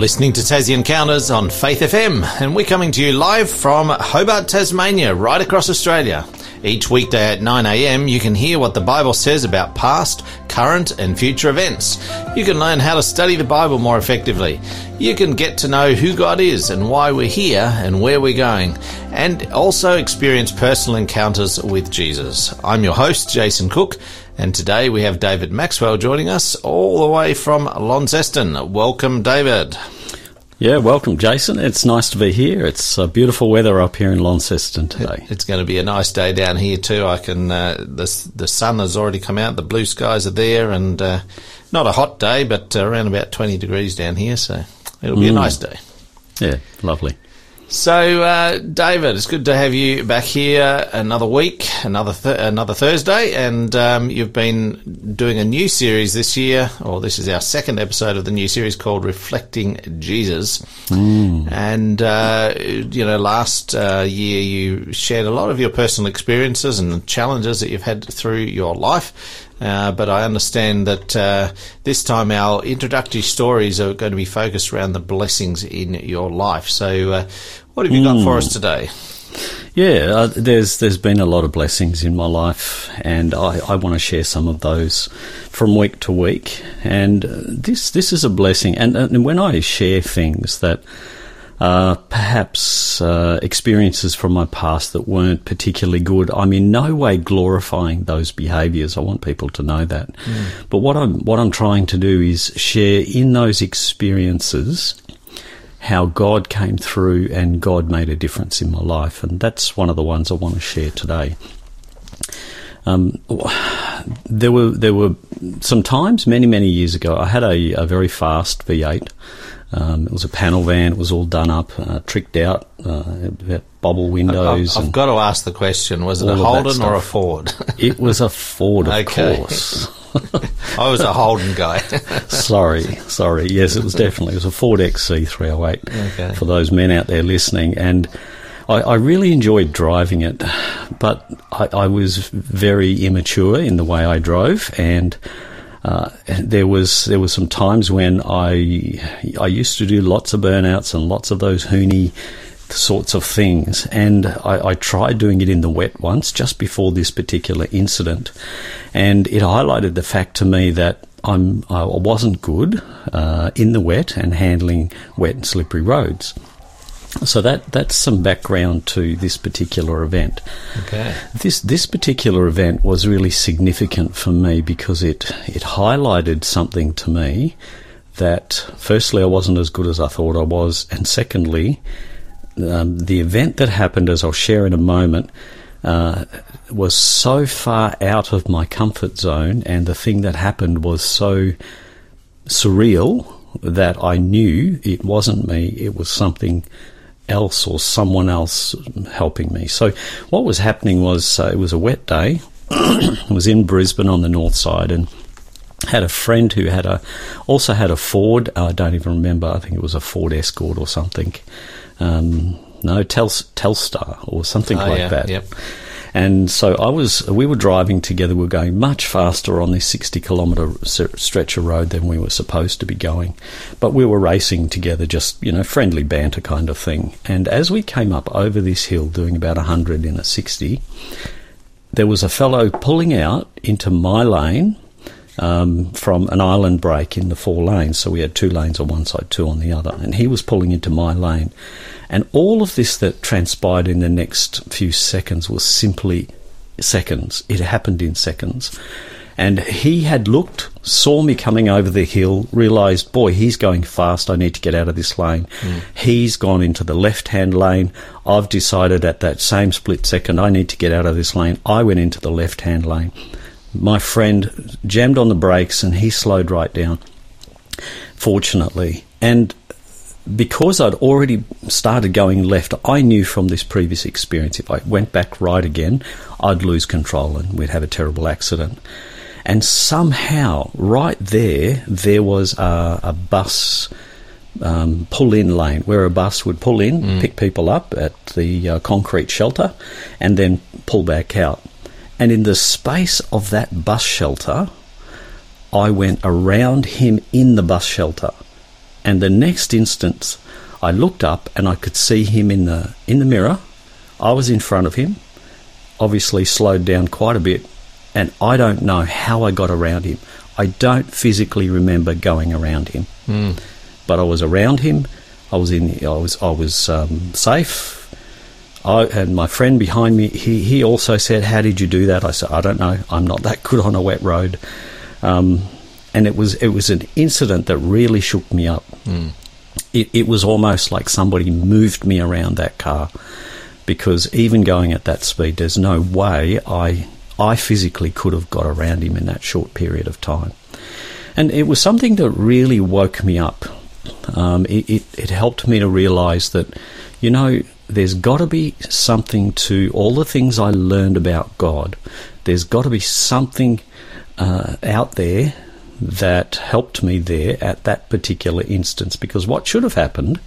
listening to Tassie Encounters on Faith FM, and we're coming to you live from Hobart, Tasmania, right across Australia. Each weekday at 9am, you can hear what the Bible says about past, current, and future events. You can learn how to study the Bible more effectively. You can get to know who God is and why we're here and where we're going, and also experience personal encounters with Jesus. I'm your host, Jason Cook, and today we have David Maxwell joining us all the way from Launceston. Welcome, David. Yeah, welcome, Jason. It's nice to be here. It's uh, beautiful weather up here in Launceston today. It's going to be a nice day down here too. I can uh, the the sun has already come out. The blue skies are there, and uh, not a hot day, but around about twenty degrees down here. So it'll be mm. a nice day. Yeah, lovely. So, uh, David, it's good to have you back here another week, another th- another Thursday, and um, you've been doing a new series this year, or this is our second episode of the new series called "Reflecting Jesus." Mm. And uh, you know, last uh, year you shared a lot of your personal experiences and challenges that you've had through your life. Uh, but I understand that uh, this time our introductory stories are going to be focused around the blessings in your life. So, uh, what have you mm. got for us today? Yeah, uh, there's there's been a lot of blessings in my life, and I, I want to share some of those from week to week. And uh, this this is a blessing. And, and when I share things that uh, perhaps uh, experiences from my past that weren't particularly good. I'm in no way glorifying those behaviours. I want people to know that. Mm. But what I'm what I'm trying to do is share in those experiences how God came through and God made a difference in my life, and that's one of the ones I want to share today. Um, there were there were some times many many years ago. I had a, a very fast V8 um, it was a panel van. It was all done up, uh, tricked out, uh, bubble windows. I've, I've got to ask the question: Was it a Holden or a Ford? it was a Ford, of okay. course. I was a Holden guy. sorry, sorry. Yes, it was definitely it was a Ford XC308 okay. for those men out there listening, and I, I really enjoyed driving it, but I, I was very immature in the way I drove, and uh, there was there was some times when I I used to do lots of burnouts and lots of those hoony sorts of things, and I, I, tried doing it in the wet once just before this particular incident, and it highlighted the fact to me that I'm I wasn't good uh, in the wet and handling wet and slippery roads. So that that's some background to this particular event. Okay. This this particular event was really significant for me because it it highlighted something to me that firstly I wasn't as good as I thought I was, and secondly, um, the event that happened, as I'll share in a moment, uh, was so far out of my comfort zone, and the thing that happened was so surreal that I knew it wasn't me; it was something else or someone else helping me. So what was happening was uh, it was a wet day. I was in Brisbane on the north side and had a friend who had a also had a Ford. I don't even remember. I think it was a Ford Escort or something. Um, no, Tels, Telstar or something oh, like yeah, that. Yep. And so I was, we were driving together. We were going much faster on this 60 kilometre stretch of road than we were supposed to be going. But we were racing together, just, you know, friendly banter kind of thing. And as we came up over this hill doing about 100 in a 60, there was a fellow pulling out into my lane um, from an island break in the four lanes. So we had two lanes on one side, two on the other. And he was pulling into my lane. And all of this that transpired in the next few seconds was simply seconds. It happened in seconds. And he had looked, saw me coming over the hill, realised, boy, he's going fast. I need to get out of this lane. Mm. He's gone into the left hand lane. I've decided at that same split second, I need to get out of this lane. I went into the left hand lane. My friend jammed on the brakes and he slowed right down, fortunately. And because I'd already started going left, I knew from this previous experience if I went back right again, I'd lose control and we'd have a terrible accident. And somehow, right there, there was a, a bus um, pull in lane where a bus would pull in, mm. pick people up at the uh, concrete shelter, and then pull back out. And in the space of that bus shelter, I went around him in the bus shelter And the next instant, I looked up and I could see him in the in the mirror. I was in front of him, obviously slowed down quite a bit, and I don't know how I got around him. I don't physically remember going around him, Mm. but I was around him. I was in. I was. I was um, safe. I and my friend behind me. He he also said, "How did you do that?" I said, "I don't know. I'm not that good on a wet road." Um, and it was it was an incident that really shook me up. Mm. It, it was almost like somebody moved me around that car because even going at that speed, there's no way I I physically could have got around him in that short period of time. And it was something that really woke me up. Um, it, it, it helped me to realise that, you know, there's got to be something to all the things I learned about God. There's got to be something uh, out there that helped me there at that particular instance because what should have happened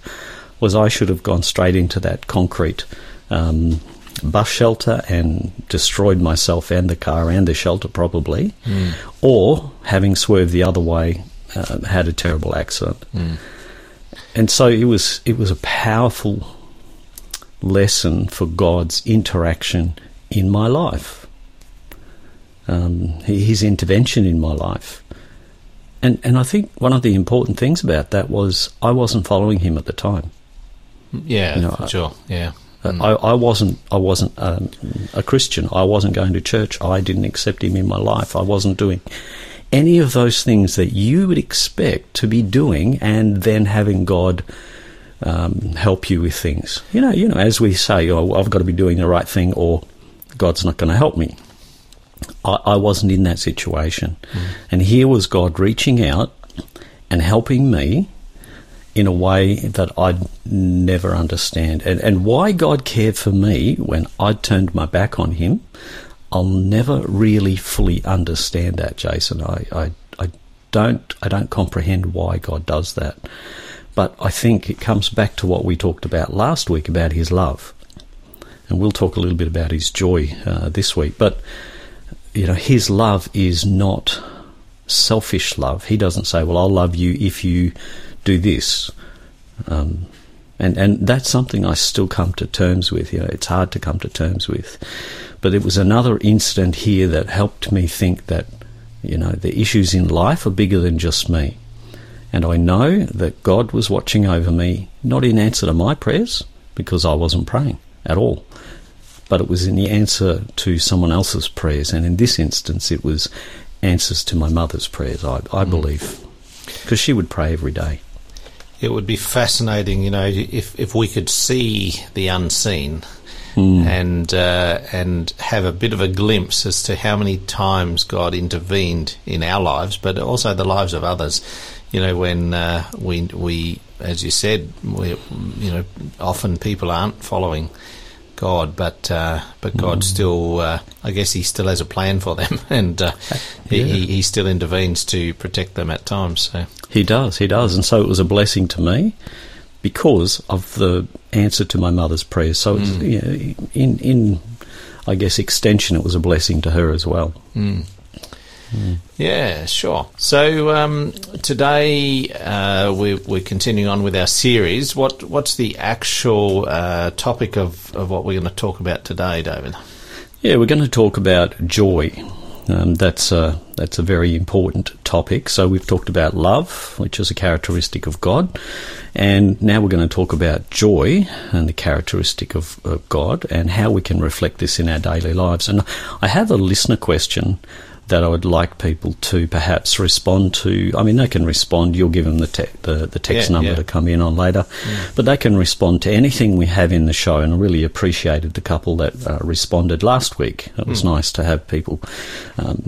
was I should have gone straight into that concrete um, bus shelter and destroyed myself and the car and the shelter probably, Mm. or having swerved the other way, uh, had a terrible accident. Mm. And so it was it was a powerful lesson for God's interaction in my life, um, His intervention in my life. And, and I think one of the important things about that was I wasn't following him at the time. Yeah, You know, for I- sure. Yeah. Uh, Mm. I, I wasn't I wasn't um, a Christian. I wasn't going to church. I didn't accept him in my life. I wasn't doing any of those things that you would expect to be doing, and then having God um, help you with things. You know, you know, as we say, oh, I've got to be doing the right thing, or God's not going to help me. I, I wasn't in that situation, and here was God reaching out and helping me in a way that I'd never understand. And, and why God cared for me when I turned my back on Him, I'll never really fully understand that, Jason. I, I, I don't I don't comprehend why God does that. But I think it comes back to what we talked about last week about His love. And we'll talk a little bit about His joy uh, this week. But, you know, His love is not selfish love. He doesn't say, well, I'll love you if you do this. Um, and, and that's something I still come to terms with. You know, it's hard to come to terms with. But it was another incident here that helped me think that, you know, the issues in life are bigger than just me. And I know that God was watching over me, not in answer to my prayers, because I wasn't praying at all, but it was in the answer to someone else's prayers. And in this instance, it was answers to my mother's prayers, I, I believe, because she would pray every day. It would be fascinating, you know, if if we could see the unseen Mm. and uh, and have a bit of a glimpse as to how many times God intervened in our lives, but also the lives of others. You know, when uh, we we, as you said, we, you know, often people aren't following God, but uh, but God still, uh, I guess, He still has a plan for them, and uh, he, Yeah. he He still intervenes to protect them at times. So. He does, he does. And so it was a blessing to me because of the answer to my mother's prayers. So it's, you know, in, in, I guess, extension, it was a blessing to her as well. Mm. Yeah, sure. So um, today uh, we're, we're continuing on with our series. What what's the actual uh, topic of, of what we're going to talk about today, David? Yeah, we're going to talk about joy. Um, that's a that's a very important topic. So we've talked about love, which is a characteristic of God, and now we're going to talk about joy and the characteristic of, of God and how we can reflect this in our daily lives. And I have a listener question that I would like people to perhaps respond to. I mean, they can respond. You'll give them the te- the, the text Yeah, number yeah. to come in on later, but they can respond to anything we have in the show. And I really appreciated the couple that uh, responded last week. It was nice to have people um,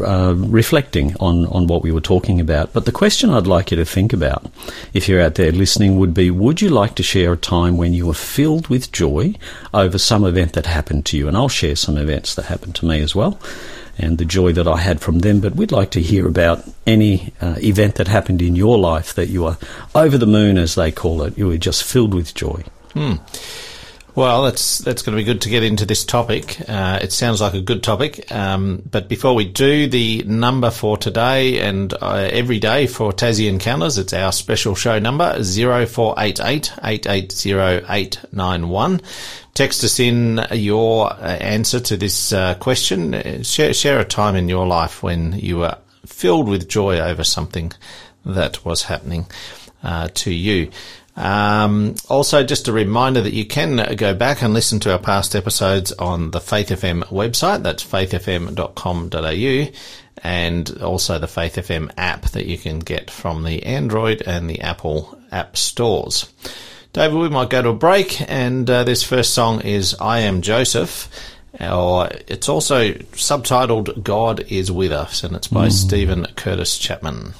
r- uh, reflecting on on what we were talking about. But the question I'd like you to think about, if you're out there listening, would be: Would you like to share a time when you were filled with joy over some event that happened to you? And I'll share some events that happened to me as well and the joy that I had from them. But we'd like to hear about any uh, event that happened in your life that you were over the moon, as they call it. You were just filled with joy. Hmm. Well, that's that's going to be good to get into this topic. Uh, it sounds like a good topic. Um, but before we do, the number for today and uh, every day for Tassie Encounters, it's our special show number 0488 880891. Text us in your uh, answer to this uh, question. Share, share a time in your life when you were filled with joy over something that was happening uh, to you. Um, also, just a reminder that you can go back and listen to our past episodes on the Faith FM website. That's faithfm.com.au and also the Faith FM app that you can get from the Android and the Apple app stores. David, we might go to a break, and uh, this first song is I Am Joseph. Or it's also subtitled God is With Us, and it's by mm. Steven Curtis Chapman.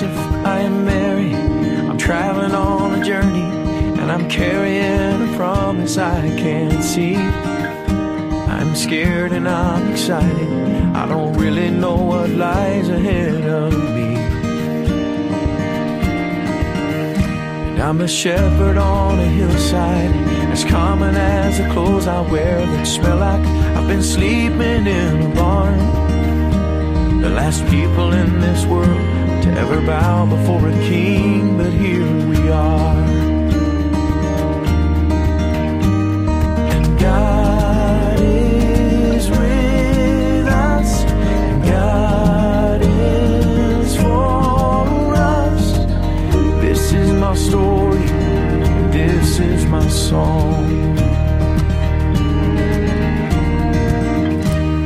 Joseph, I am Mary. I'm traveling on a journey, and I'm carrying a promise I can't see. I'm scared and I'm excited. I don't really know what lies ahead of me. And I'm a shepherd on a hillside, as common as the clothes I wear that smell like I've been sleeping in a barn. The last people in this world to ever bow before a king, but here we are. And God is with us, and God is for us. This is my story, this is my song.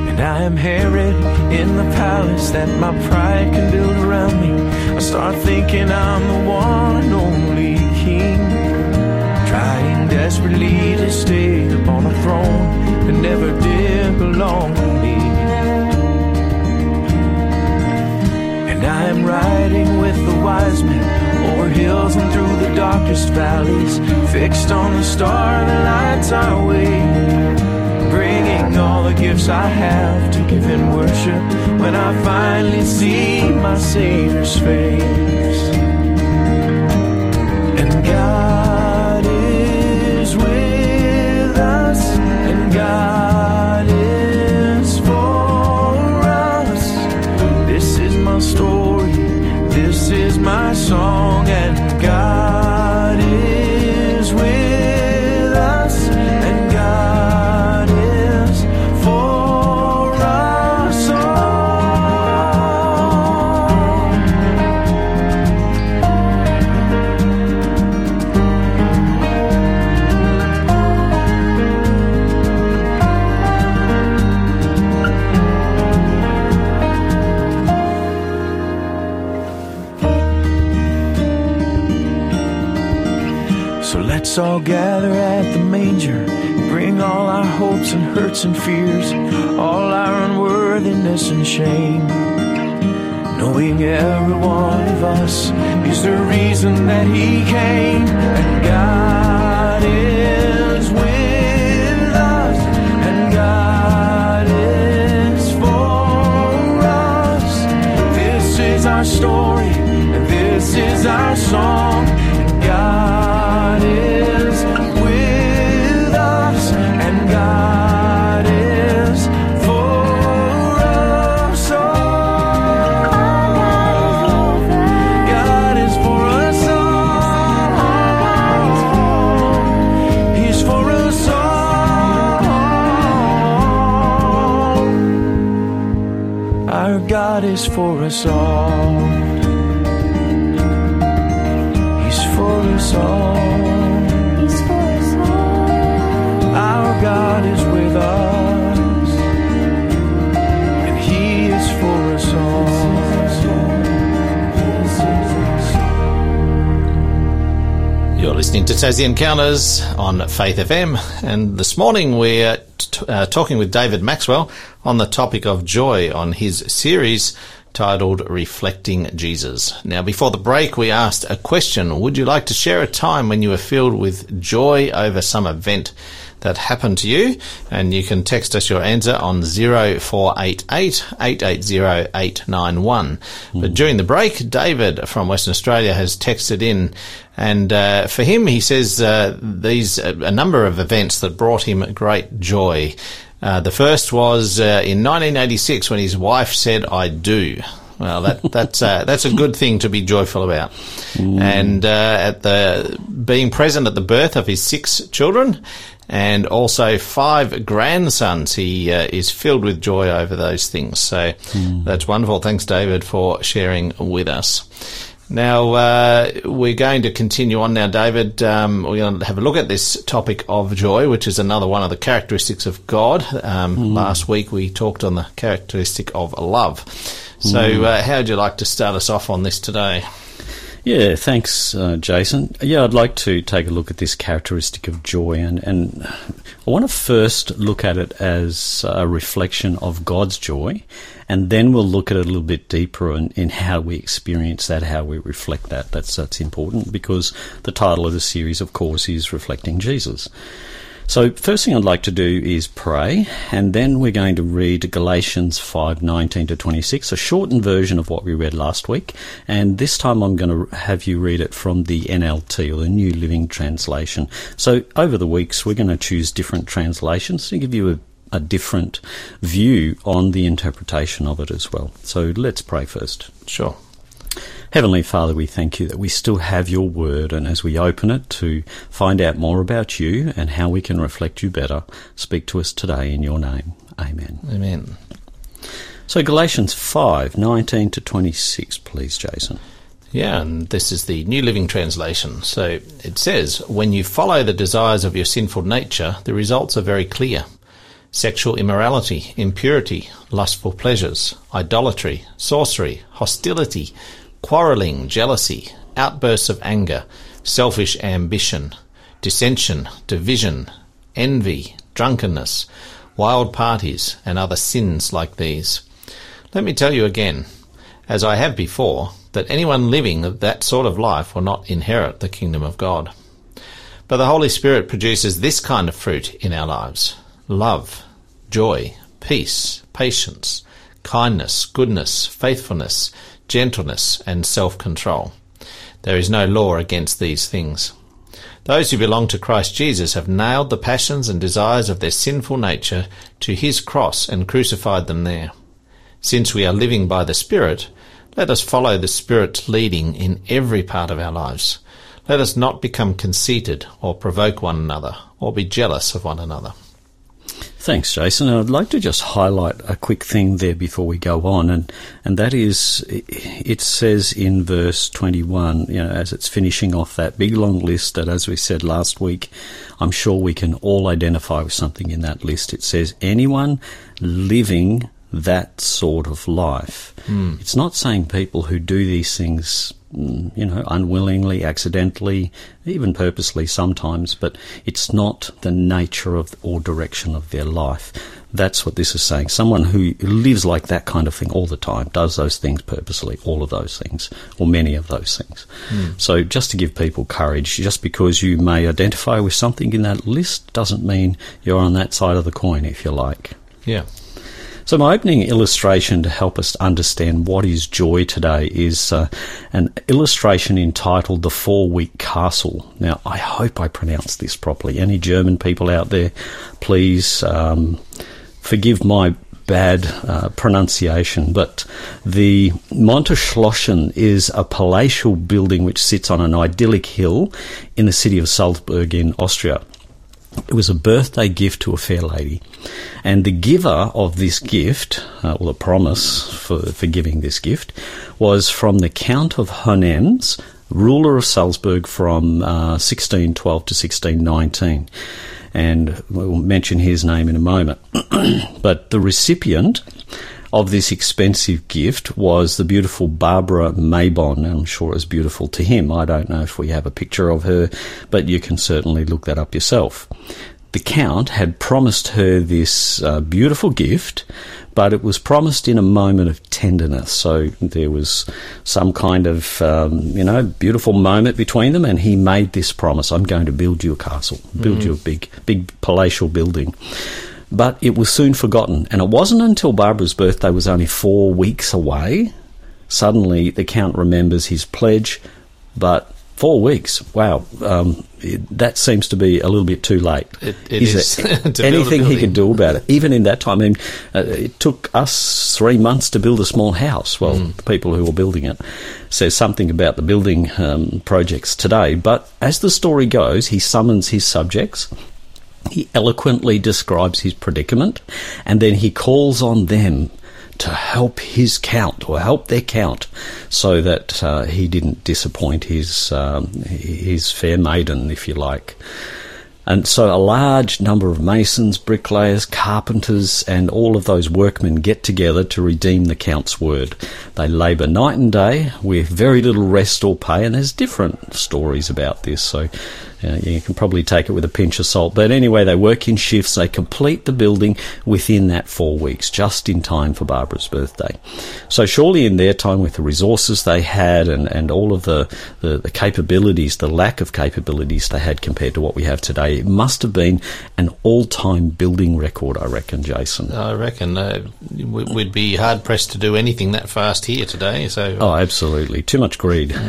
And I am Herod in the palace that my pride can build around me. I start thinking I'm the one and only king. Trying desperately to stay upon a throne that never did belong to me. And I am riding with the wise men over hills and through the darkest valleys, fixed on the star that lights our way bringing gifts I have to give in worship when I finally see my Savior's face. Hurts and fears, all our unworthiness and shame. Knowing every one of us is the reason that He came, and God is with us, and God is for us. This is our story, and this is our song. Our God is for us all. He's for us all. He's for us all. Our God is with us, You're listening to Tassie Encounters on Faith FM, and this morning we're t- uh, talking with David Maxwell on the topic of joy on his series titled Reflecting Jesus. Now, before the break, we asked a question Would you like to share a time when you were filled with joy over some event? That happened to you and you can text us your answer on 0488 880 891 but during the break David from Western Australia has texted in and uh, for him he says uh, these a number of events that brought him great joy. Uh, the first was uh, in 1986 when his wife said I do. Well, that, that's uh, that's a good thing to be joyful about. And uh, at the being present at the birth of his six children, and also five grandsons, he uh, is filled with joy over those things. So that's wonderful. Thanks, David, for sharing with us. Now, uh, we're going to continue on now, David. Um, we're going to have a look at this topic of joy, which is another one of the characteristics of God. Um, Last week we talked on the characteristic of love. So, uh, how would you like to start us off on this today? Yeah, thanks, uh, Jason. Yeah, I'd like to take a look at this characteristic of joy, and, and I want to first look at it as a reflection of God's joy, and then we'll look at it a little bit deeper in, in how we experience that, how we reflect that. That's that's important because the title of the series, of course, is reflecting Jesus. So, first thing I'd like to do is pray, and then we're going to read Galatians 5:19 to 26, a shortened version of what we read last week. And this time I'm going to have you read it from the NLT, or the New Living Translation. So, over the weeks, we're going to choose different translations to give you a a different view on the interpretation of it as well. So let's pray first. Sure. Heavenly Father, we thank you that we still have your word, and as we open it to find out more about you and how we can reflect you better, speak to us today in your name. Amen. Amen. So Galatians 5, 19 to 26, please, Jason. Yeah, and this is the New Living Translation. So it says, When you follow the desires of your sinful nature, the results are very clear sexual immorality, impurity, lustful pleasures, idolatry, sorcery, hostility, quarreling, jealousy, outbursts of anger, selfish ambition, dissension, division, envy, drunkenness, wild parties, and other sins like these. Let me tell you again, as I have before, that anyone living that sort of life will not inherit the kingdom of God. But the Holy Spirit produces this kind of fruit in our lives love, joy, peace, patience, kindness, goodness, faithfulness, gentleness, and self control. There is no law against these things. Those who belong to Christ Jesus have nailed the passions and desires of their sinful nature to his cross and crucified them there. Since we are living by the Spirit, let us follow the Spirit's leading in every part of our lives. Let us not become conceited or provoke one another or be jealous of one another. Thanks, Jason. I'd like to just highlight a quick thing there before we go on, and, and that is it says in verse 21, you know, as it's finishing off that big long list that, as we said last week, I'm sure we can all identify with something in that list. It says, anyone living that sort of life. It's not saying people who do these things, mm, Mm, you know, unwillingly, accidentally, even purposely sometimes, but it's not the nature of or direction of their life. That's what this is saying. Someone who lives like that kind of thing all the time, does those things purposely, all of those things, or many of those things. Hmm. So just to give people courage, just because you may identify with something in that list doesn't mean you're on that side of the coin, if you like. Yeah. So, my opening illustration to help us understand what is joy today is uh, an illustration entitled The Four Week Castle. Now, I hope I pronounced this properly. Any German people out there, please um, forgive my bad uh, pronunciation, but the Monteschlossen is a palatial building which sits on an idyllic hill in the city of Salzburg in Austria. It was a birthday gift to a fair lady. And the giver of this gift, uh, or the promise for, for giving this gift, was from the Count of Hohenems, ruler of Salzburg from uh, 1612 to 1619. And we'll mention his name in a moment. but the recipient of this expensive gift was the beautiful Barbara Maybon. I'm sure it was beautiful to him. I don't know if we have a picture of her, but you can certainly look that up yourself. The Count had promised her this uh, beautiful gift, but it was promised in a moment of tenderness. So there was some kind of, um, you know, beautiful moment between them, and he made this promise I'm going to build you a castle, build you a big, big palatial building. But it was soon forgotten, and it wasn't until Barbara's birthday was only four weeks away. Suddenly, the Count remembers his pledge, but four weeks, wow, um, it, that seems to be a little bit too late. It- it is there to build a anything he can do about it? Even in that time, I mean, uh, it took us three months to build a small house. Well, Mm. the people who were building it says something about the building um, projects today. But as the story goes, he summons his subjects. He eloquently describes his predicament, and then he calls on them to help his count or help their count, so that uh, he didn't disappoint his um, his fair maiden, if you like. And so a large number of masons, bricklayers, carpenters, and all of those workmen get together to redeem the Count's word. They labour night and day with very little rest or pay, and there's different stories about this, so uh, you can probably take it with a pinch of salt. But anyway, they work in shifts, they complete the building within that four weeks, just in time for Barbara's birthday. So surely in their time, with the resources they had and, and all of the, the, the capabilities, the lack of capabilities they had compared to what we have today, it must have been an all-time building record, I reckon, Jason. I reckon uh, we- we'd be hard pressed to do anything that fast here today. So Oh, absolutely. Too much greed.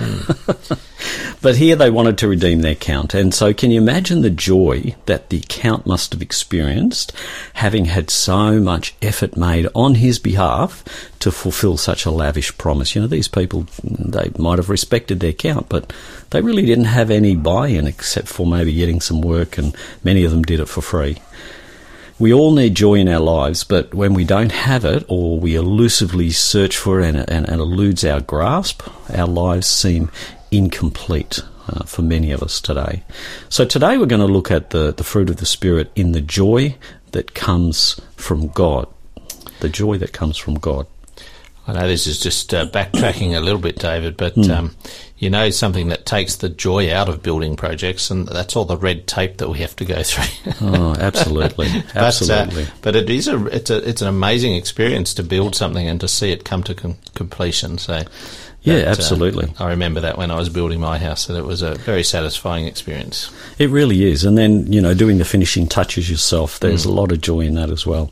but here they wanted to redeem their count. And so, can you imagine the joy that the count must have experienced having had so much effort made on his behalf to fulfill such a lavish promise? You know, these people, they might have respected their count, but they really didn't have any buy in except for maybe getting some work, and many of them did it for free. We all need joy in our lives, but when we don't have it or we elusively search for it and, and, and eludes our grasp, our lives seem incomplete uh, for many of us today. So today we're going to look at the, the fruit of the Spirit in the joy that comes from God. The joy that comes from God. I know this is just uh, backtracking a little bit, David, but um, you know something that takes the joy out of building projects, and that's all the red tape that we have to go through. Oh, absolutely. But, uh, absolutely. but it is a it's a it's an amazing experience to build something and to see it come to com- completion. So. Yeah, uh, absolutely. I remember that when I was building my house, that it was a very satisfying experience. It really is. And then, you know, doing the finishing touches yourself, there's a lot of joy in that as well.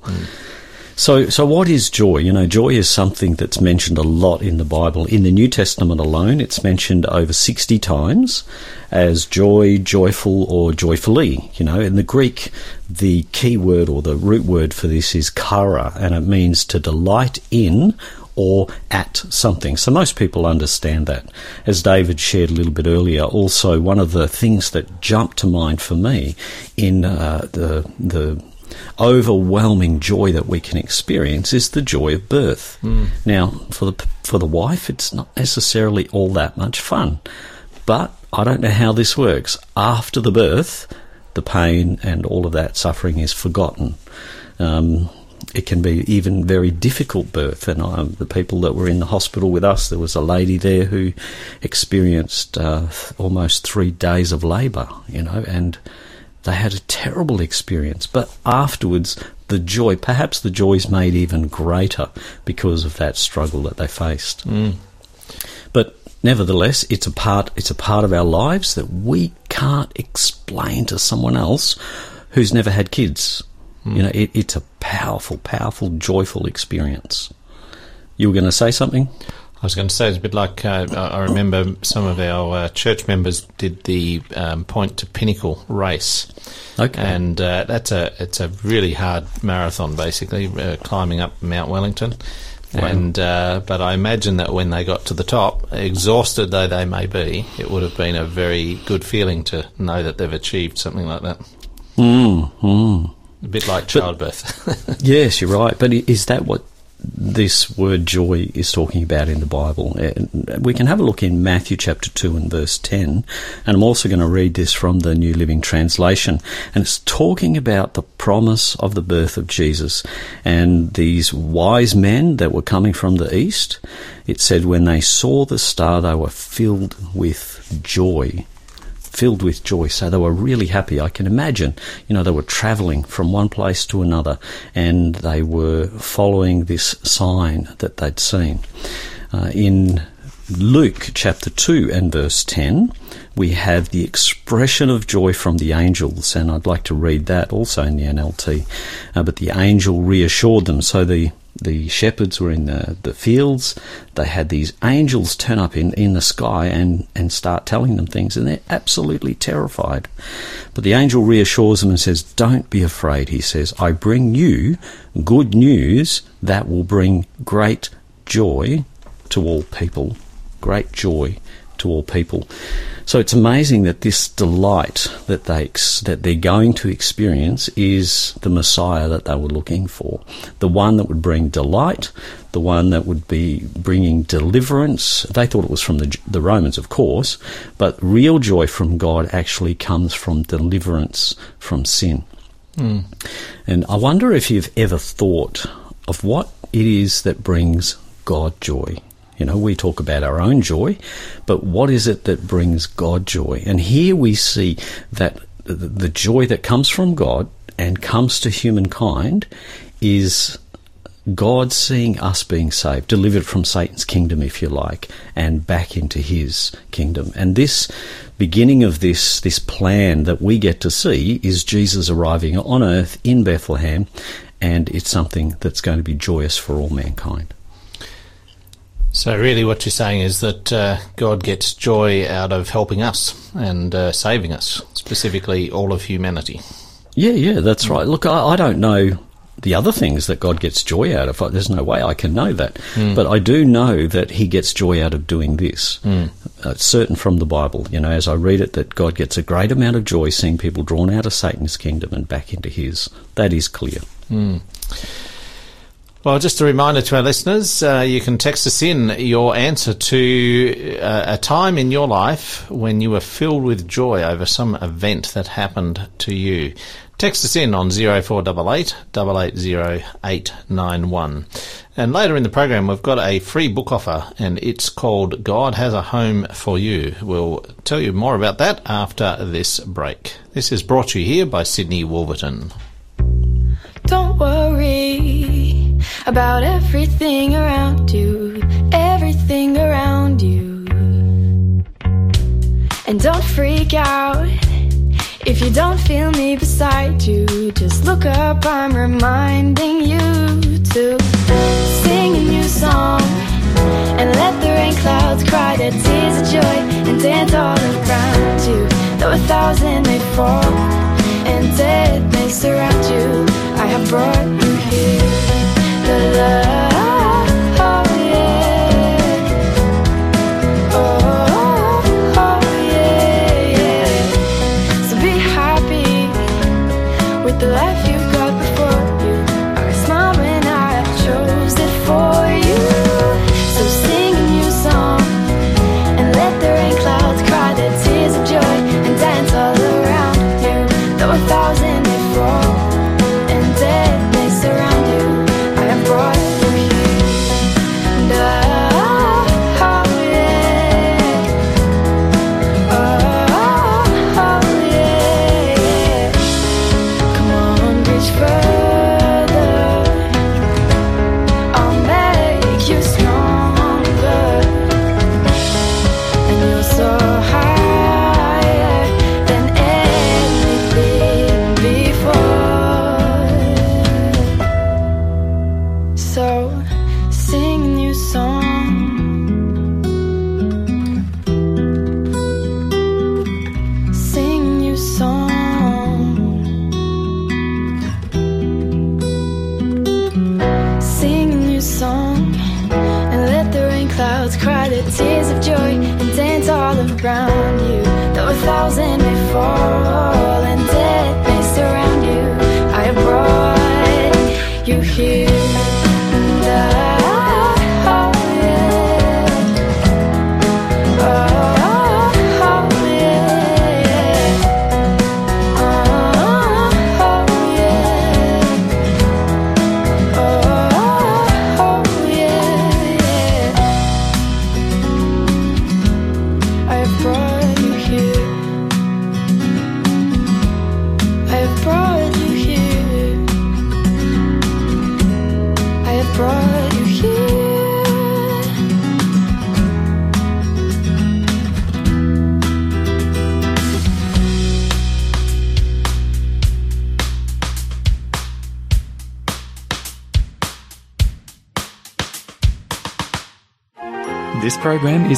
So, so what is joy? You know, joy is something that's mentioned a lot in the Bible. In the New Testament alone, it's mentioned over 60 times as joy, joyful, or joyfully. You know, in the Greek, the key word or the root word for this is kara, and it means to delight in or at something. So most people understand that. As David shared a little bit earlier, also one of the things that jumped to mind for me in uh, the the overwhelming joy that we can experience is the joy of birth. Now, for the for the wife, it's not necessarily all that much fun, but I don't know how this works. After the birth, the pain and all of that suffering is forgotten. Um, it can be even very difficult birth. And um, the people that were in the hospital with us, there was a lady there who experienced uh, almost three days of labour, you know, and they had a terrible experience. But afterwards, the joy, perhaps the joy is made even greater because of that struggle that they faced. But nevertheless, it's a part. It's a part of our lives that we can't explain to someone else who's never had kids. You know, it, it's a powerful, powerful, joyful experience. You were going to say something? I was going to say it's a bit like uh, I I remember some of our uh, church members did the um, Point to Pinnacle race, Okay. and uh, that's a it's a really hard marathon, basically uh, climbing up Mount Wellington. Wow. And uh, but I imagine that when they got to the top, exhausted though they may be, it would have been a very good feeling to know that they've achieved something like that. Mm, mm. A bit like childbirth. Yes, you're right. But is that what this word joy is talking about in the Bible? Uh, we can have a look in Matthew chapter 2 and verse 10. And I'm also going to read this from the New Living Translation. And it's talking about the promise of the birth of Jesus. And these wise men that were coming from the east, it said when they saw the star, they were filled with joy filled with joy. So they were really happy. I can imagine, you know, they were traveling from one place to another and they were following this sign that they'd seen. Uh, in Luke chapter 2 and verse 10, we have the expression of joy from the angels, and I'd like to read that also in the NLT. Uh, but the angel reassured them. So the the shepherds were in the, the fields. They had these angels turn up in, in the sky and, and start telling them things, and they're absolutely terrified. But the angel reassures them and says, Don't be afraid, he says. I bring you good news that will bring great joy to all people. Great joy to all people. So it's amazing that this delight that they that they're going to experience is the Messiah that they were looking for, the one that would bring delight, the one that would be bringing deliverance. They thought it was from the the Romans, of course, but real joy from God actually comes from deliverance from sin. Mm. And I wonder if you've ever thought of what it is that brings God joy. You know, we talk about our own joy, but what is it that brings God joy? And here we see that the joy that comes from God and comes to humankind is God seeing us being saved, delivered from Satan's kingdom, if you like, and back into his kingdom. And this beginning of this, this plan that we get to see is Jesus arriving on earth in Bethlehem, and it's something that's going to be joyous for all mankind. So, really, what you're saying is that uh, God gets joy out of helping us and uh, saving us, specifically all of humanity. Yeah, yeah, that's right. Look, I, I, don't know the other things that God gets joy out of. There's no way I can know that. Mm. But I do know that He gets joy out of doing this. Mm. Uh, it's certain from the Bible, you know, as I read it, that God gets a great amount of joy seeing people drawn out of Satan's kingdom and back into His. That is clear. Mm. Well, just a reminder to our listeners, uh, you can text us in your answer to uh, a time in your life when you were filled with joy over some event that happened to you. Text us in on 0488 880891. And later in the program, we've got a free book offer, and it's called God Has a Home for You. We'll tell you more about that after this break. This is brought to you here by Sydney Wolverton. Don't worry about everything around you, everything around you. And don't freak out if you don't feel me beside you. Just look up, I'm reminding you to sing a new song and let the rain clouds cry their tears of joy and dance all around you. Though a thousand may fall and death may surround you, I have brought you here. Be happy with the love,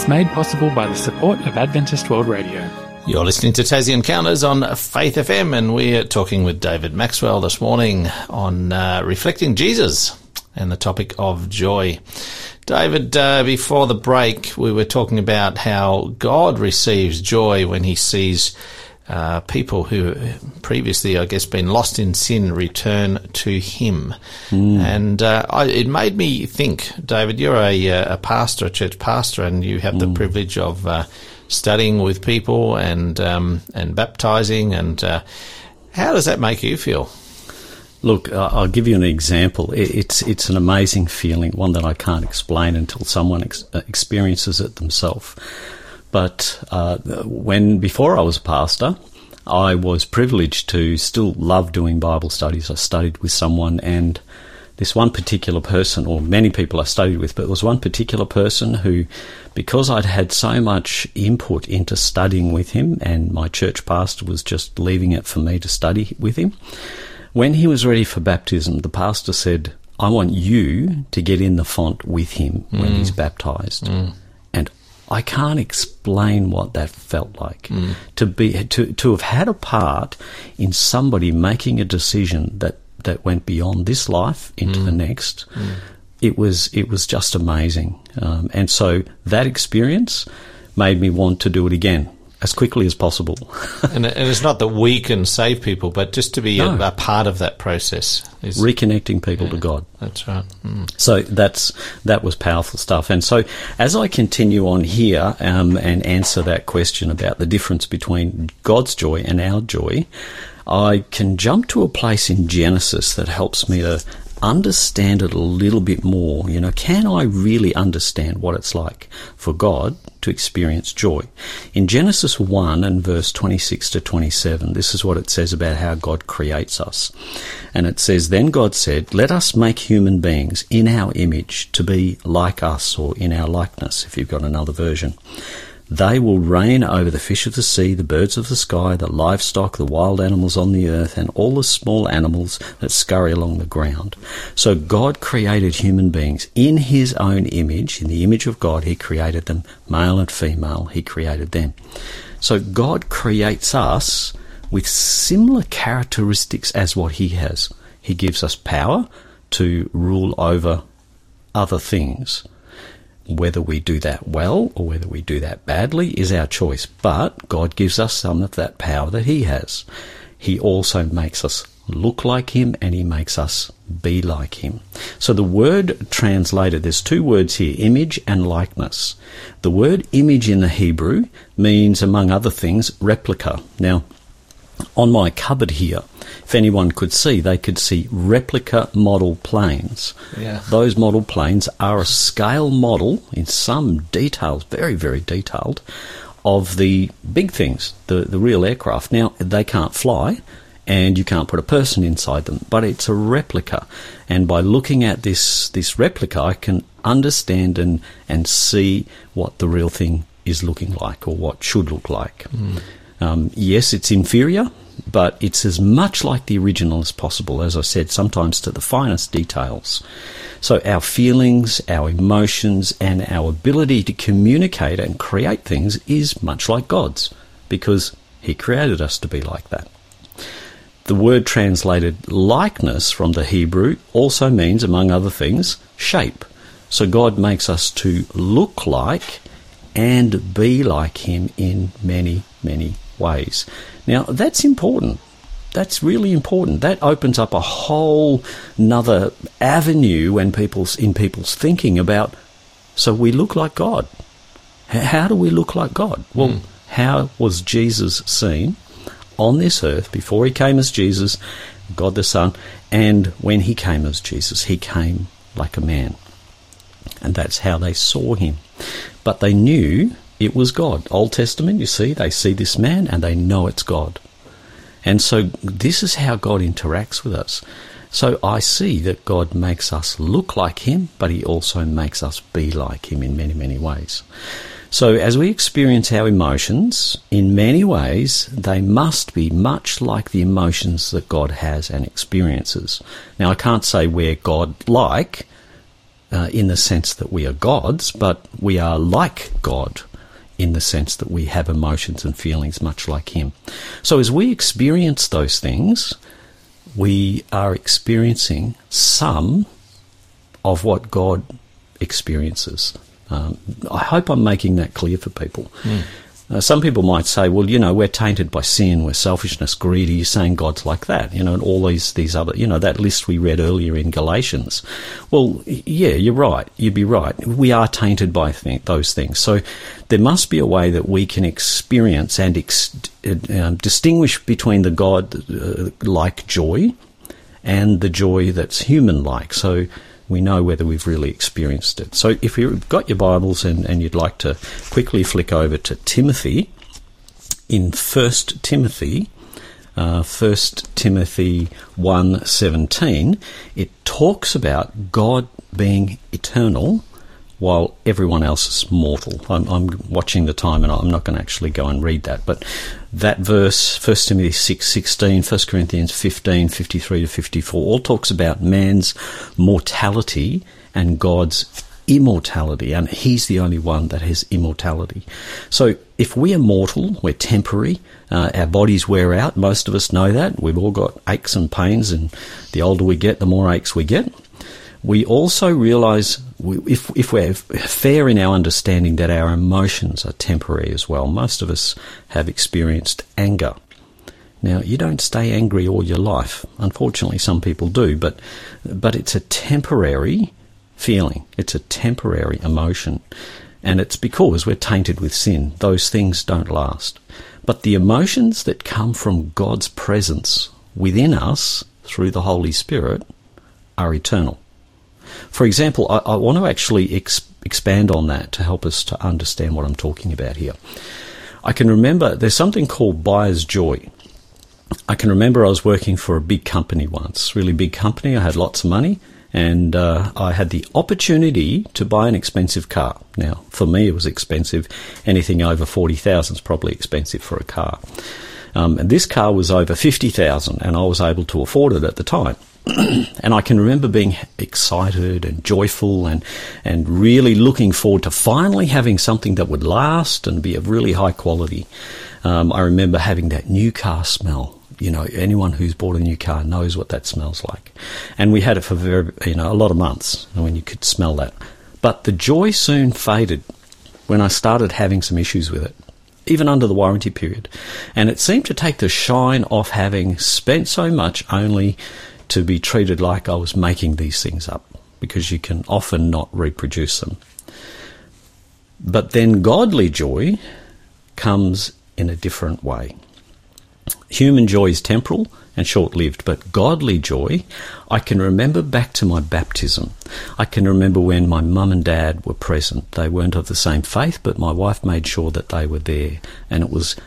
made possible by the support of Adventist World Radio. You're listening to Tassie Encounters on Faith FM, and we're talking with David Maxwell this morning on uh, reflecting Jesus and the topic of joy. David, uh, before the break, we were talking about how God receives joy when he sees uh, people who previously, I guess, been lost in sin return to Him. And uh, I, it made me think, David, you're a, uh, a pastor, a church pastor, and you have the privilege of uh, studying with people and um, and baptizing. And uh, how does that make you feel? Look, I'll give you an example. It's it's an amazing feeling, one that I can't explain until someone ex- uh, experiences it themselves. But uh, when before I was a pastor, I was privileged to still love doing Bible studies. I studied with someone, and this one particular person, or many people I studied with, but there was one particular person who, because I'd had so much input into studying with him, and my church pastor was just leaving it for me to study with him. When he was ready for baptism, the pastor said, I want you to get in the font with him when he's baptized. And I can't explain what that felt like. Mm. To be to, to have had a part in somebody making a decision that, that went beyond this life into the mm. next. Mm. It was it was just amazing. Um, and so that experience made me want to do it again as quickly as possible. and, and it's not that we can save people, but just to be No. a, a part of that process. Is, Reconnecting people to God. that's right. Mm. So that's that was powerful stuff. And so as I continue on here um, and answer that question about the difference between God's joy and our joy, I can jump to a place in Genesis that helps me to understand it a little bit more. You know, can I really understand what it's like for God to experience joy? In Genesis 1 and verse 26 to 27, this is what it says about how God creates us. And it says, Then God said, Let us make human beings in our image to be like us or in our likeness, if you've got another version. They will reign over the fish of the sea, the birds of the sky, the livestock, the wild animals on the earth, and all the small animals that scurry along the ground. So God created human beings in his own image. In the image of God, he created them, male and female, he created them. So God creates us with similar characteristics as what he has. He gives us power to rule over other things. Whether we do that well or whether we do that badly is our choice, but God gives us some of that power that He has. He also makes us look like Him and He makes us be like Him. So the word translated, there's two words here, image and likeness. The word image in the Hebrew means, among other things, replica. Now, on my cupboard here, if anyone could see, they could see replica model planes. Yeah. Those model planes are a scale model in some details, very, very detailed, of the big things, the, the real aircraft. Now, they can't fly and you can't put a person inside them, but it's a replica. And by looking at this, this replica, I can understand and, and see what the real thing is looking like or what should look like. Um, yes, it's inferior, but it's as much like the original as possible, as I said, sometimes to the finest details. So our feelings, our emotions, and our ability to communicate and create things is much like God's, because He created us to be like that. The word translated likeness from the Hebrew also means, among other things, shape. So God makes us to look like and be like Him in many, many ways. Now, that's important. That's really important. That opens up a whole another avenue when people's in people's thinking about. So we look like God. How do we look like God? Well, hmm. how was Jesus seen on this earth before he came as Jesus, God the Son, and when he came as Jesus? He came like a man. And that's how they saw him. But they knew it was God. Old Testament, you see, they see this man and they know it's God. And so this is how God interacts with us. So I see that God makes us look like Him, but He also makes us be like Him in many, many ways. So as we experience our emotions, in many ways, they must be much like the emotions that God has and experiences. Now, I can't say we're God like, uh, in the sense that we are gods, but we are like God in the sense that we have emotions and feelings much like Him. So as we experience those things, we are experiencing some of what God experiences. Um, I hope I'm making that clear for people. Uh, some people might say, well, you know, we're tainted by sin, we're selfishness, greedy. You're saying God's like that, you know, and all these, these other, you know, that list we read earlier in Galatians. Well, yeah, you're right. You'd be right. We are tainted by th- those things. So there must be a way that we can experience and ex- uh, um, distinguish between the God uh, like joy and the joy that's human like. So we know whether we've really experienced it. So if you've got your Bibles and, and you'd like to quickly flick over to Timothy, in First Timothy, uh, 1 Timothy 1.17, it talks about God being eternal while everyone else is mortal. I'm, I'm watching the time and I'm not going to actually go and read that, but that verse, 1 Timothy 6.16, 1 Corinthians 15, 53 to 54, all talks about man's mortality and God's immortality, and He's the only one that has immortality. So if we are mortal, we're temporary, uh, our bodies wear out, most of us know that. We've all got aches and pains, and the older we get, the more aches we get. We also realise, we, if, if we're fair in our understanding, that our emotions are temporary as well. Most of us have experienced anger. Now, you don't stay angry all your life. Unfortunately, some people do, but, but it's a temporary feeling. It's a temporary emotion. And it's because we're tainted with sin. Those things don't last. But the emotions that come from God's presence within us through the Holy Spirit are eternal. For example, I, I want to actually ex- expand on that to help us to understand what I'm talking about here. I can remember there's something called buyer's joy. I can remember I was working for a big company once, really big company. I had lots of money, and uh, I had the opportunity to buy an expensive car. Now, for me, it was expensive. Anything over forty thousand is probably expensive for a car. Um, and this car was over fifty thousand, and I was able to afford it at the time. and I can remember being excited and joyful and and really looking forward to finally having something that would last and be of really high quality. Um, I remember having that new car smell. You know, anyone who's bought a new car knows what that smells like. And we had it for very, you know, a lot of months when you could smell that. But the joy soon faded when I started having some issues with it even under the warranty period. And it seemed to take the shine off having spent so much only to be treated like I was making these things up, because you can often not reproduce them. But then godly joy comes in a different way. Human joy is temporal and short lived, but godly joy, I can remember back to my baptism. I can remember when my mum and dad were present. They weren't of the same faith, but my wife made sure that they were there. And it was,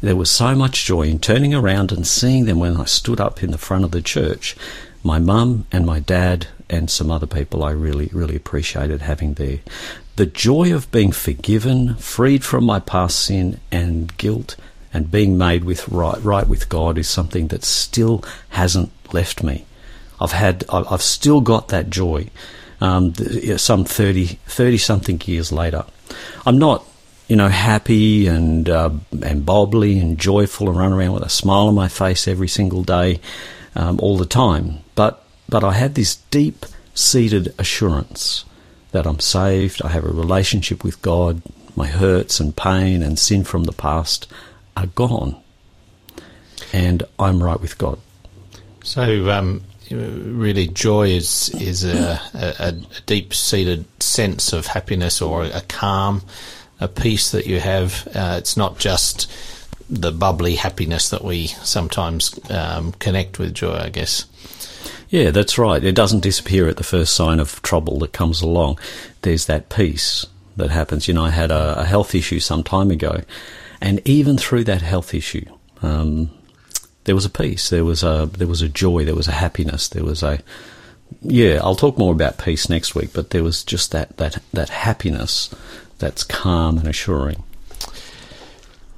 there was so much joy in turning around and seeing them when I stood up in the front of the church. My mum and my dad and some other people I really, really appreciated having there. The joy of being forgiven, freed from my past sin and guilt, and being made with right, right with God is something that still hasn't left me. I've had, I've still got that joy. Um, some 30, 30 something years later. I'm not, you know, happy and, uh, and bobbly and joyful and run around with a smile on my face every single day, um, all the time. But, but I have this deep seated assurance that I'm saved, I have a relationship with God, my hurts and pain and sin from the past are gone, and I'm right with God. So, um, really, joy is is a, a, a deep seated sense of happiness or a calm, a peace that you have. Uh, it's not just the bubbly happiness that we sometimes um, connect with joy, I guess. Yeah, that's right. It doesn't disappear at the first sign of trouble that comes along. There's that peace that happens. You know, I had a, a health issue some time ago, and even through that health issue, um, there was a peace. There was a there was a joy. There was a happiness. There was a yeah. I'll talk more about peace next week, but there was just that that that happiness that's calm and assuring.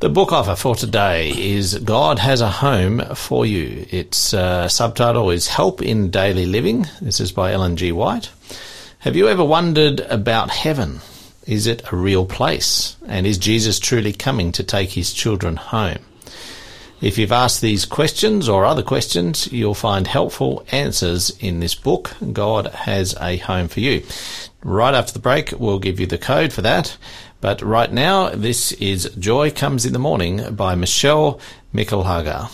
The book offer for today is God Has a Home for You. Its uh, subtitle is Help in Daily Living. This is by Ellen G. White. Have you ever wondered about heaven? Is it a real place? And is Jesus truly coming to take his children home? If you've asked these questions or other questions, you'll find helpful answers in this book, God Has a Home for You. Right after the break, we'll give you the code for that. But right now, this is Joy Comes in the Morning by Michelle Mickelhager.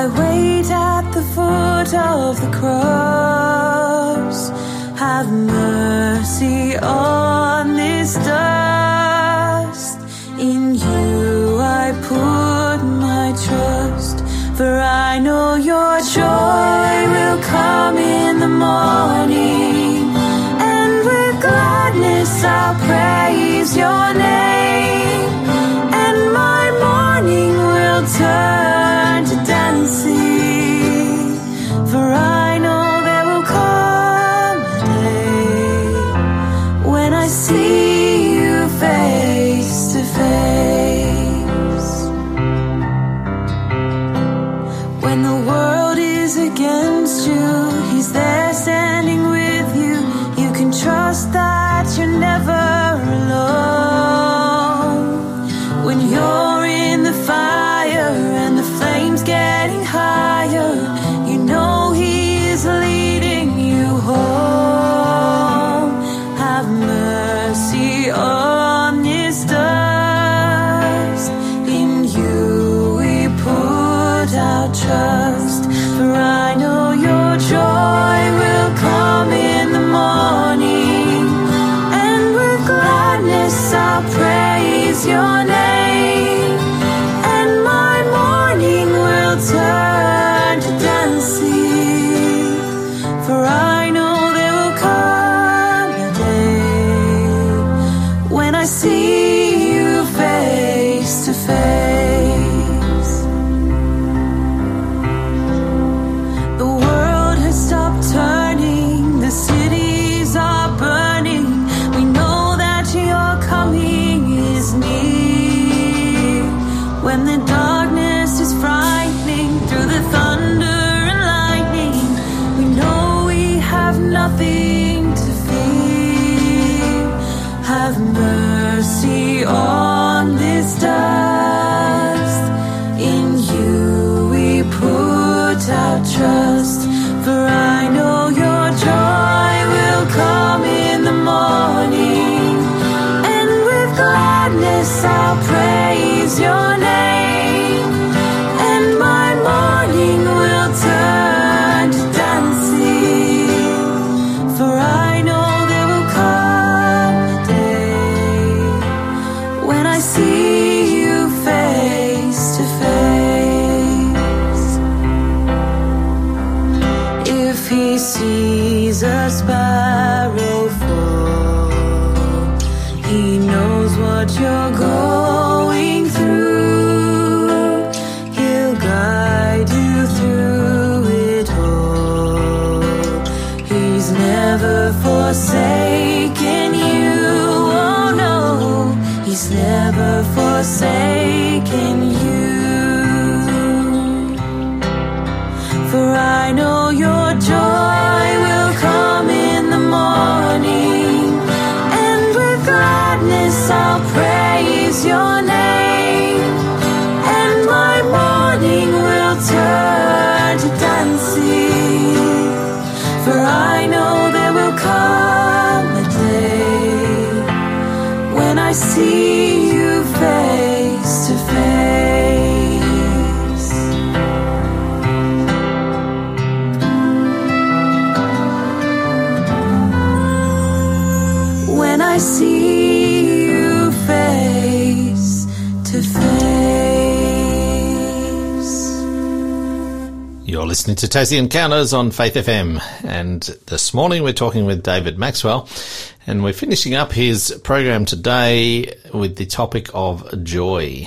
I wait at the foot of the cross. Have mercy on this dust. In you I put my trust, for I know your joy When the darkness is frightening through the thunder and lightning, we know we have nothing to fear. Have mercy on this dust. In you we put our trust. Listening to Tassie Encounters on Faith FM, and this morning we're talking with David Maxwell, and we're finishing up his program today with the topic of joy.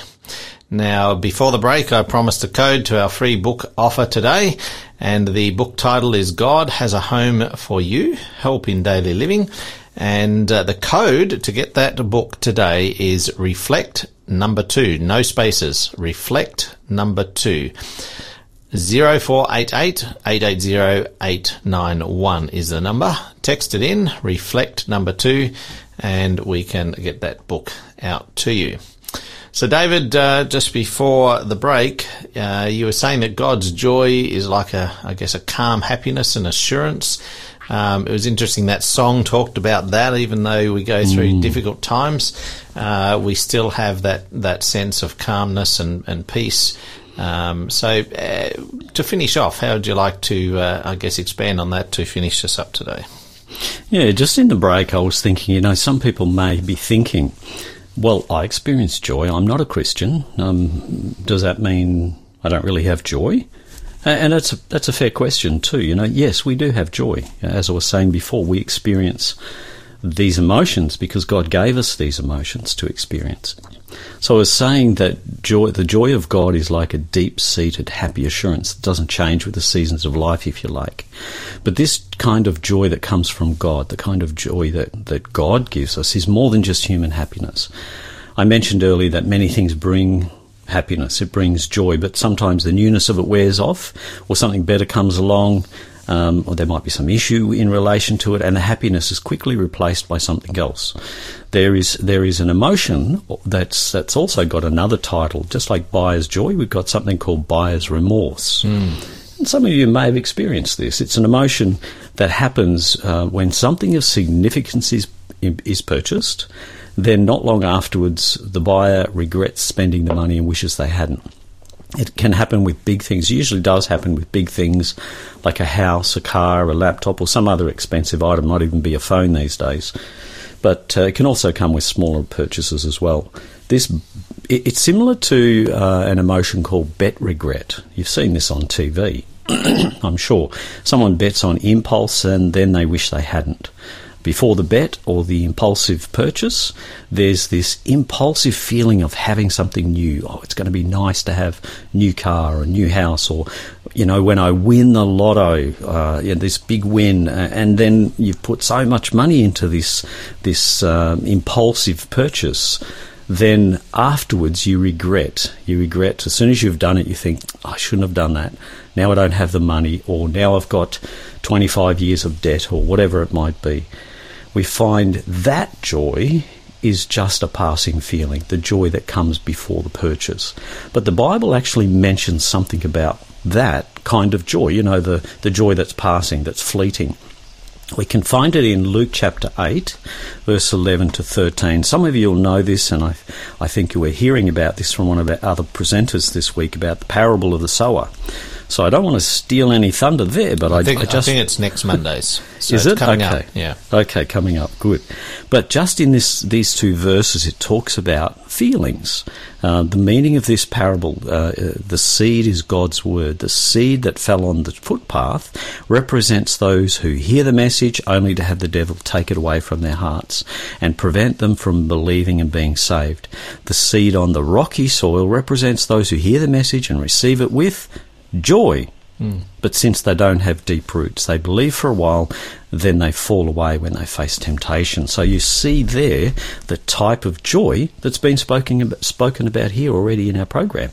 Now, before the break, I promised a code to our free book offer today, and the book title is God Has a Home for You, Help in Daily Living. And uh, the code to get that book today is reflect number two, no spaces, reflect number two. 0488 880 891 is the number. Text it in, reflect number two, and we can get that book out to you. So, David, uh, just before the break, uh, you were saying that God's joy is like a, I guess, a calm happiness and assurance. Um, it was interesting that song talked about that. Even though we go through difficult times, uh, we still have that that sense of calmness and and peace. Um, so, uh, to finish off, how would you like to, uh, I guess, expand on that to finish us up today? Yeah, just in the break, I was thinking, you know, some people may be thinking, well, I experience joy. I'm not a Christian. Um, does that mean I don't really have joy? And that's a, that's a fair question too. You know, yes, we do have joy. As I was saying before, we experience these emotions because God gave us these emotions to experience. So I was saying that joy, the joy of God is like a deep-seated happy assurance that doesn't change with the seasons of life, if you like. But this kind of joy that comes from God, the kind of joy that, that God gives us, is more than just human happiness. I mentioned earlier that many things bring happiness, it brings joy, but sometimes the newness of it wears off, or something better comes along, um, or there might be some issue in relation to it, and the happiness is quickly replaced by something else. There is there is an emotion that's that's also got another title, just like buyer's joy. We've got something called buyer's remorse. And some of you may have experienced this. It's an emotion that happens uh, when something of significance is is purchased. Then, not long afterwards, the buyer regrets spending the money and wishes they hadn't. It can happen with big things. It usually does happen with big things like a house, a car, a laptop, or some other expensive item, not even be a phone these days. But uh, it can also come with smaller purchases as well. This it, it's similar to uh, an emotion called bet regret. You've seen this on TV, I'm sure. Someone bets on impulse and then they wish they hadn't before the bet or the impulsive purchase, there's this impulsive feeling of having something new. Oh, it's going to be nice to have new car or new house, or you know, when I win the lotto, uh, this big win, and then you've put so much money into this this um, impulsive purchase. Then afterwards, you regret. You regret as soon as you've done it. You think, I shouldn't have done that. Now I don't have the money, or now I've got 25 years of debt, or whatever it might be we find that joy is just a passing feeling, the joy that comes before the purchase. But the Bible actually mentions something about that kind of joy, you know, the, the joy that's passing, that's fleeting. We can find it in Luke chapter 8, verse 11 to 13. Some of you will know this, and I, I think you were hearing about this from one of our other presenters this week about the parable of the sower. So I don't want to steal any thunder there, but I, I think, I just I think it's next Mondays. So is it coming okay? up? Yeah. Okay, coming up. Good. But just in this these two verses, it talks about feelings. Uh, the meaning of this parable: uh, uh, the seed is God's word. The seed that fell on the footpath represents those who hear the message only to have the devil take it away from their hearts and prevent them from believing and being saved. The seed on the rocky soil represents those who hear the message and receive it with joy. Hmm. But since they don't have deep roots, they believe for a while, then they fall away when they face temptation. So you see there the type of joy that's been spoken about, spoken about here already in our program.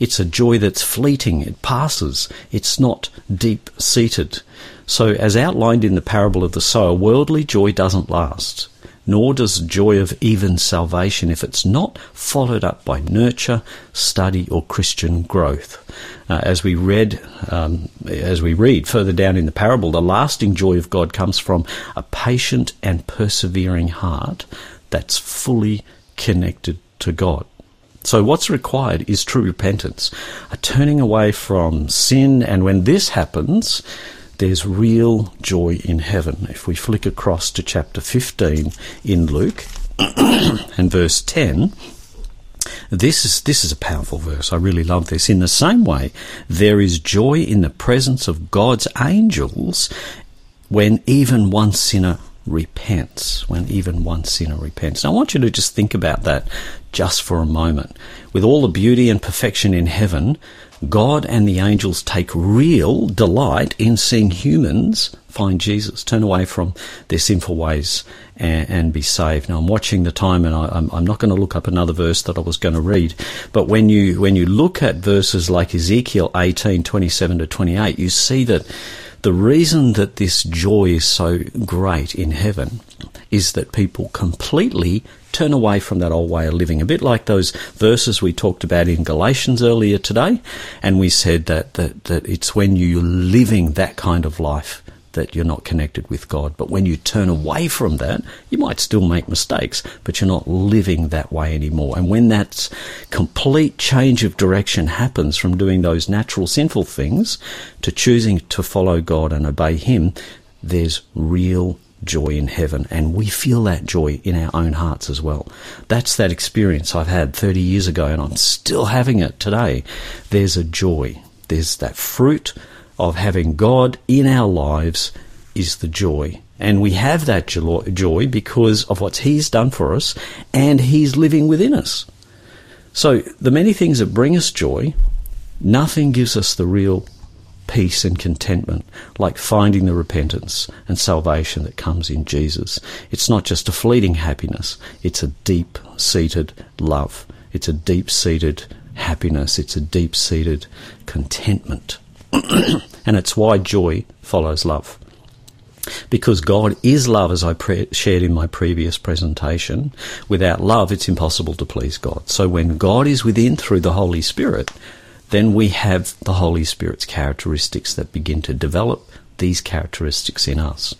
It's a joy that's fleeting, it passes, it's not deep seated. So, as outlined in the parable of the sower, worldly joy doesn't last nor does joy of even salvation if it's not followed up by nurture, study, or Christian growth. Uh, as we read, um, as we read further down in the parable, the lasting joy of God comes from a patient and persevering heart that's fully connected to God. So, what's required is true repentance, a turning away from sin, and when this happens, there's real joy in heaven. If we flick across to chapter 15 in Luke and verse 10, this is this is a powerful verse. I really love this. In the same way, there is joy in the presence of God's angels when even one sinner repents, when even one sinner repents. Now, I want you to just think about that just for a moment. With all the beauty and perfection in heaven, God and the angels take real delight in seeing humans find Jesus, turn away from their sinful ways and, and be saved. Now I'm watching the time, and I, am I'm not going to look up another verse that I was going to read. But when you when you look at verses like Ezekiel 18, 27 to 28, you see that the reason that this joy is so great in heaven is that people completely turn away from that old way of living. A bit like those verses we talked about in Galatians earlier today, and we said that, that, that it's when you're living that kind of life that you're not connected with God. But when you turn away from that, you might still make mistakes, but you're not living that way anymore. And when that complete change of direction happens from doing those natural sinful things to choosing to follow God and obey Him, there's real joy in heaven. And we feel that joy in our own hearts as well. That's that experience I've had 30 years ago, and I'm still having it today. There's a joy. There's that fruit of having God in our lives is the joy. And we have that joy because of what He's done for us and He's living within us. So, the many things that bring us joy, nothing gives us the real peace and contentment like finding the repentance and salvation that comes in Jesus. It's not just a fleeting happiness, it's a deep seated love. It's a deep seated happiness. It's a deep seated contentment. and it's why joy follows love. Because God is love, as I pre- shared in my previous presentation. Without love, it's impossible to please God. So when God is within through the Holy Spirit, then we have the Holy Spirit's characteristics that begin to develop these characteristics in us.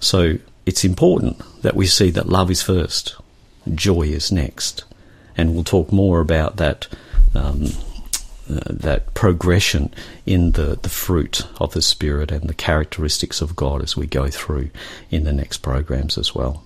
So it's important that we see that love is first, joy is next. And we'll talk more about that um, uh, that progression in the, the fruit of the Spirit and the characteristics of God as we go through in the next programs as well.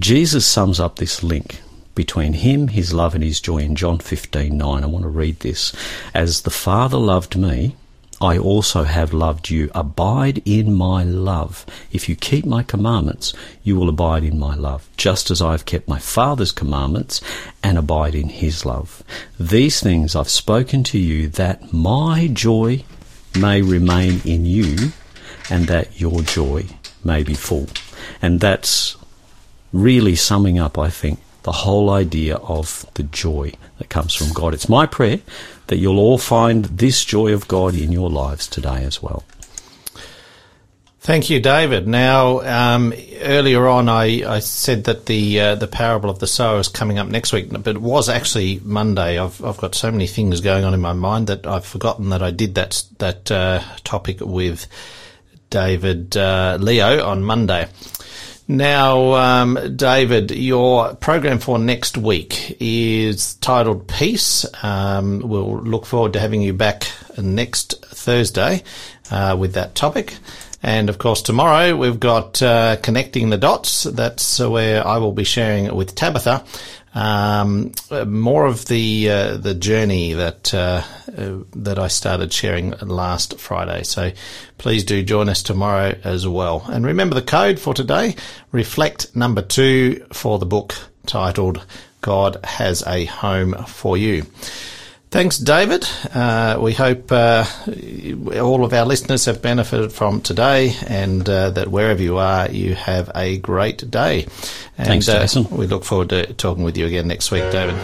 Jesus sums up this link between him, his love, and his joy in John 15 9. I want to read this. As the Father loved me, I also have loved you. Abide in my love. If you keep my commandments, you will abide in my love, just as I have kept my Father's commandments and abide in his love. These things I've spoken to you that my joy may remain in you and that your joy may be full. And that's really summing up, I think, the whole idea of the joy that comes from God. It's my prayer that you'll all find this joy of God in your lives today as well. Thank you, David. Now, um, earlier on, I, I, said that the uh, the parable of the sower is coming up next week, but it was actually Monday. I've I've got so many things going on in my mind that I've forgotten that I did that that uh, topic with David uh, Leo on Monday. Now, um, David, your program for next week is titled Peace. Um, we'll look forward to having you back next Thursday uh, with that topic. And of course, tomorrow we've got uh, Connecting the Dots. That's where I will be sharing with Tabitha um, more of the uh, the journey that uh, uh, that I started sharing last Friday. So please do join us tomorrow as well. And remember the code for today: reflect number two for the book titled "God Has a Home for You." Thanks, David. Uh, we hope uh, all of our listeners have benefited from today and uh, that wherever you are, you have a great day. And, Thanks, uh, Jason. we look forward to talking with you again next week, David.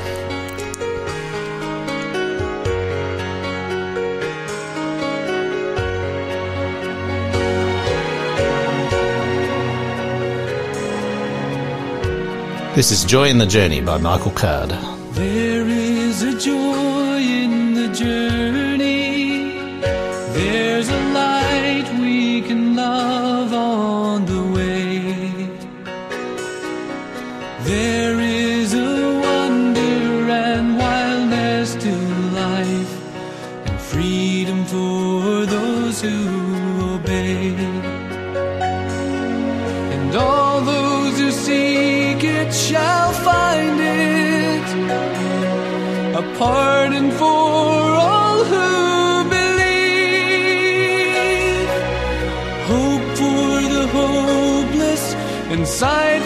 This is Joy in the Journey by Michael Card. There is a joy pardon for all who believe. Hope for the hopeless and sight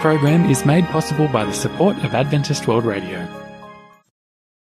program is made possible by the support of Adventist World Radio.